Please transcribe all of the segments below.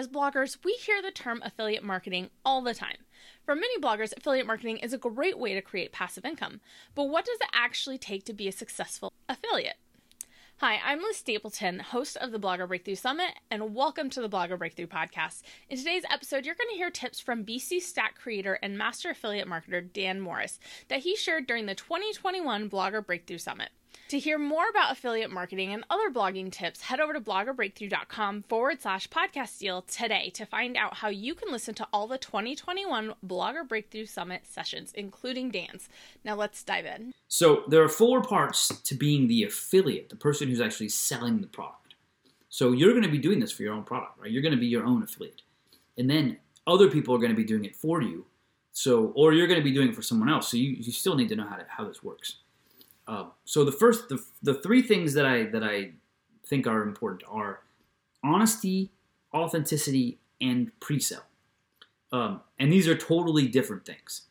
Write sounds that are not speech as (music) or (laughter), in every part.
As bloggers, we hear the term affiliate marketing all the time. For many bloggers, affiliate marketing is a great way to create passive income. But what does it actually take to be a successful affiliate? Hi, I'm Liz Stapleton, host of the Blogger Breakthrough Summit, and welcome to the Blogger Breakthrough Podcast. In today's episode, you're going to hear tips from BC Stack creator and master affiliate marketer Dan Morris that he shared during the 2021 Blogger Breakthrough Summit. To hear more about affiliate marketing and other blogging tips, head over to bloggerbreakthrough.com forward slash podcast deal today to find out how you can listen to all the 2021 Blogger Breakthrough Summit sessions, including Dan's. Now let's dive in. So there are four parts to being the affiliate, the person who's actually selling the product. So you're going to be doing this for your own product, right? You're going to be your own affiliate. And then other people are going to be doing it for you. So, or you're going to be doing it for someone else. So you, you still need to know how, to, how this works. Uh, so the first, the, the three things that I that I think are important are honesty, authenticity, and pre-sale. Um, and these are totally different things,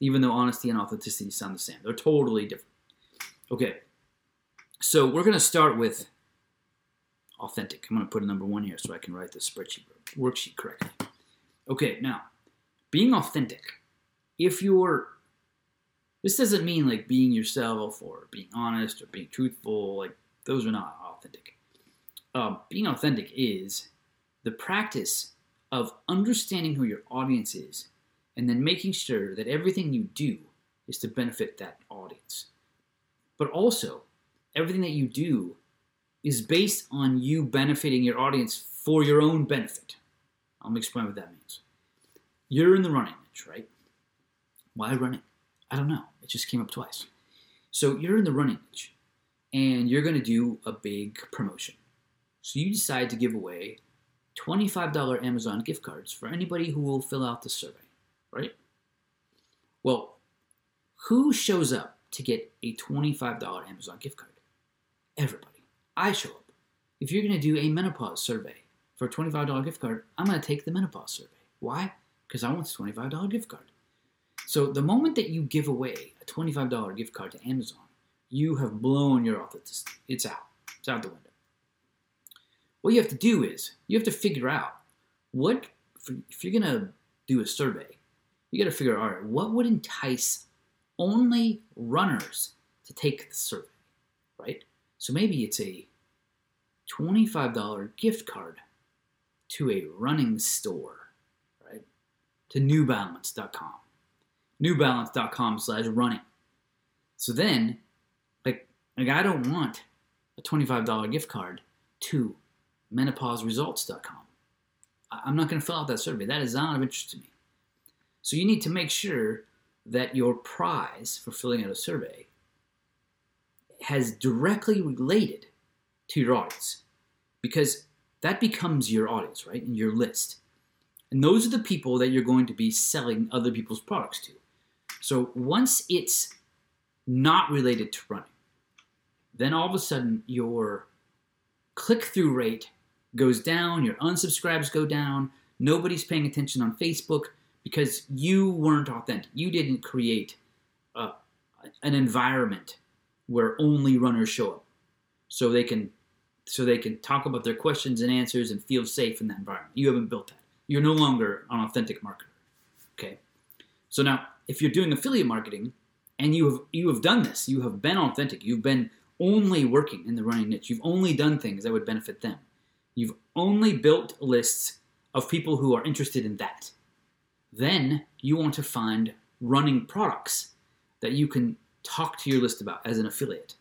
even though honesty and authenticity sound the same. They're totally different. Okay, so we're gonna start with authentic. I'm gonna put a number one here so I can write the spreadsheet worksheet correctly. Okay, now being authentic. If you're this doesn't mean like being yourself or being honest or being truthful. Like those are not authentic. Um, being authentic is the practice of understanding who your audience is and then making sure that everything you do is to benefit that audience. But also, everything that you do is based on you benefiting your audience for your own benefit. I'll explain what that means. You're in the running right? Why running? I don't know. It just came up twice. So you're in the running niche and you're going to do a big promotion. So you decide to give away $25 Amazon gift cards for anybody who will fill out the survey, right? Well, who shows up to get a $25 Amazon gift card? Everybody. I show up. If you're going to do a menopause survey for a $25 gift card, I'm going to take the menopause survey. Why? Because I want a $25 gift card. So the moment that you give away a $25 gift card to Amazon, you have blown your authenticity. It's out. It's out the window. What you have to do is you have to figure out what if you're gonna do a survey, you got to figure out all right, what would entice only runners to take the survey, right? So maybe it's a $25 gift card to a running store, right? To newbalance.com newbalance.com slash running. So then, like, like I don't want a $25 gift card to menopauseresults.com. I'm not going to fill out that survey. That is not of interest to me. So you need to make sure that your prize for filling out a survey has directly related to your audience because that becomes your audience, right? And your list. And those are the people that you're going to be selling other people's products to. So once it's not related to running, then all of a sudden your click through rate goes down, your unsubscribes go down, nobody's paying attention on Facebook because you weren't authentic. You didn't create uh, an environment where only runners show up, so they can so they can talk about their questions and answers and feel safe in that environment. You haven't built that. You're no longer an authentic marketer. Okay, so now if you're doing affiliate marketing and you have you have done this, you have been authentic, you've been only working in the running niche, you've only done things that would benefit them. You've only built lists of people who are interested in that. Then you want to find running products that you can talk to your list about as an affiliate.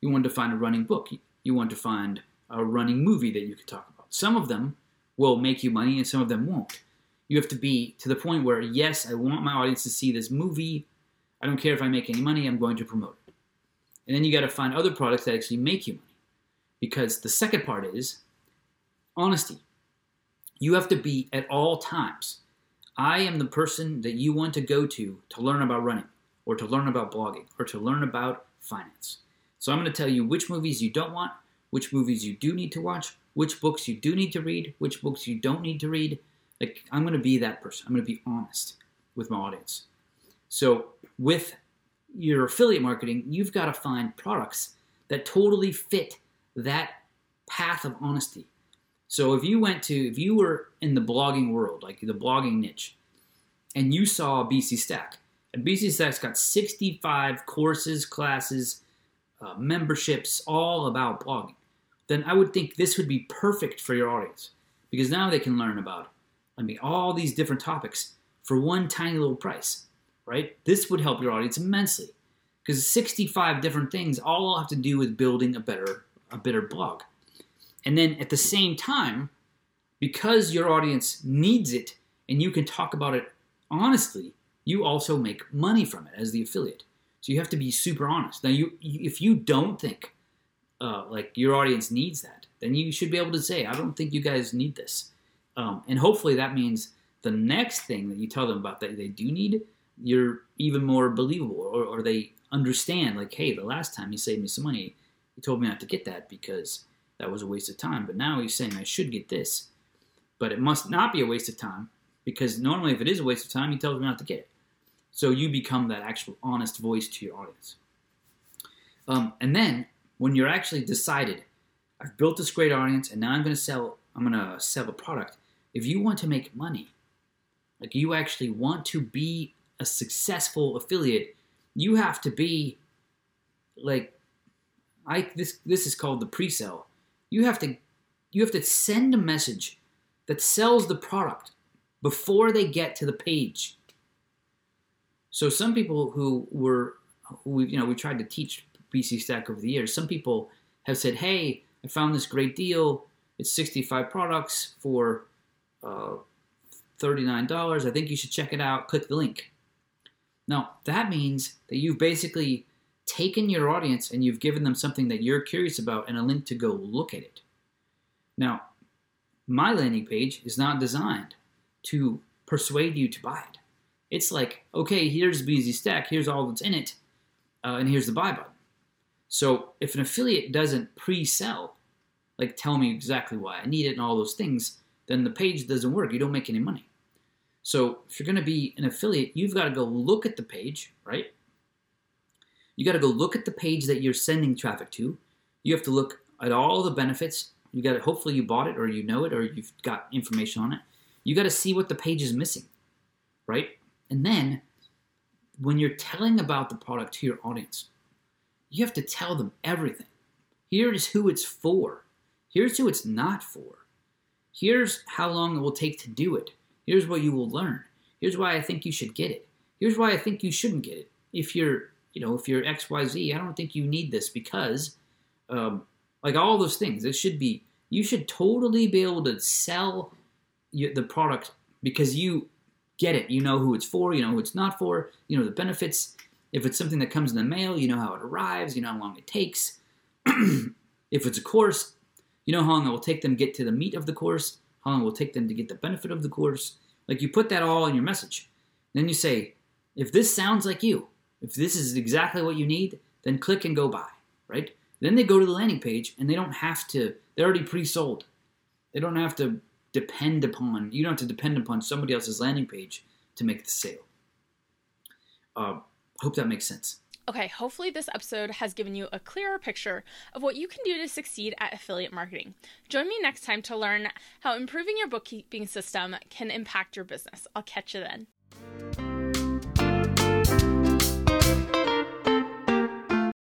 You want to find a running book. You want to find a running movie that you can talk about. Some of them will make you money and some of them won't you have to be to the point where yes, I want my audience to see this movie. I don't care if I make any money. I'm going to promote it. And then you got to find other products that actually make you money. Because the second part is honesty. You have to be at all times. I am the person that you want to go to to learn about running, or to learn about blogging, or to learn about finance. So I'm going to tell you which movies you don't want, which movies you do need to watch, which books you do need to read, which books you don't need to read, like I'm going to be that person. I'm going to be honest with my audience. So with your affiliate marketing, you've got to find products that totally fit that path of honesty. So if you went to, if you were in the blogging world, like the blogging niche, and you saw BC Stack, and BC Stack's got 65 courses, classes, uh, memberships, all about blogging, then I would think this would be perfect for your audience because now they can learn about, I mean, all these different topics for one tiny little price, right? This would help your audience immensely because 65 different things all have to do with building a better, a better blog. And then at the same time, because your audience needs it and you can talk about it honestly, you also make money from it as the affiliate. So you have to be super honest. Now, you if you don't think uh, like your audience needs that, then you should be able to say, "I don't think you guys need this," um, and hopefully that means the next thing that you tell them about that they do need, you're even more believable, or, or they understand, like, "Hey, the last time you saved me some money, you told me not to get that because that was a waste of time, but now he's saying I should get this, but it must not be a waste of time." Because normally, if it is a waste of time, he tells me not to get it. So you become that actual honest voice to your audience. Um, and then when you're actually decided, I've built this great audience, and now I'm going to sell. I'm going to sell a product. If you want to make money, like you actually want to be a successful affiliate, you have to be like I this this is called the pre-sell. You have to you have to send a message that sells the product before they get to the page. So some people who were who we you know we tried to teach BC Stack over the years, some people have said, "Hey, I found this great deal. It's 65 products for uh, $39. I think you should check it out. Click the link." Now that means that you've basically taken your audience and you've given them something that you're curious about and a link to go look at it. Now, my landing page is not designed to persuade you to buy it. It's like, okay, here's BZ Stack, here's all that's in it, uh, and here's the buy button. So if an affiliate doesn't pre-sell, like tell me exactly why I need it and all those things, then the page doesn't work. You don't make any money. So if you're going to be an affiliate, you've got to go look at the page, right? You got to go look at the page that you're sending traffic to. You have to look at all the benefits. You got to hopefully you bought it or you know it or you've got information on it. You got to see what the page is missing, right? And then when you're telling about the product to your audience, you have to tell them everything. Here is who it's for. Here's who it's not for. Here's how long it will take to do it. Here's what you will learn. Here's why I think you should get it. Here's why I think you shouldn't get it. If you're, you know, if you're XYZ, I don't think you need this because, um, like all those things, it should be, you should totally be able to sell the product because you get it. You know who it's for, you know who it's not for, you know the benefits. If it's something that comes in the mail, you know how it arrives, you know how long it takes. (clears throat) if it's a course, you know how long it will take them to get to the meat of the course, how long it will take them to get the benefit of the course. Like you put that all in your message. Then you say, if this sounds like you, if this is exactly what you need, then click and go buy, right? Then they go to the landing page and they don't have to, they're already pre sold. They don't have to depend upon, you don't have to depend upon somebody else's landing page to make the sale. Uh, hope that makes sense. Okay, hopefully, this episode has given you a clearer picture of what you can do to succeed at affiliate marketing. Join me next time to learn how improving your bookkeeping system can impact your business. I'll catch you then.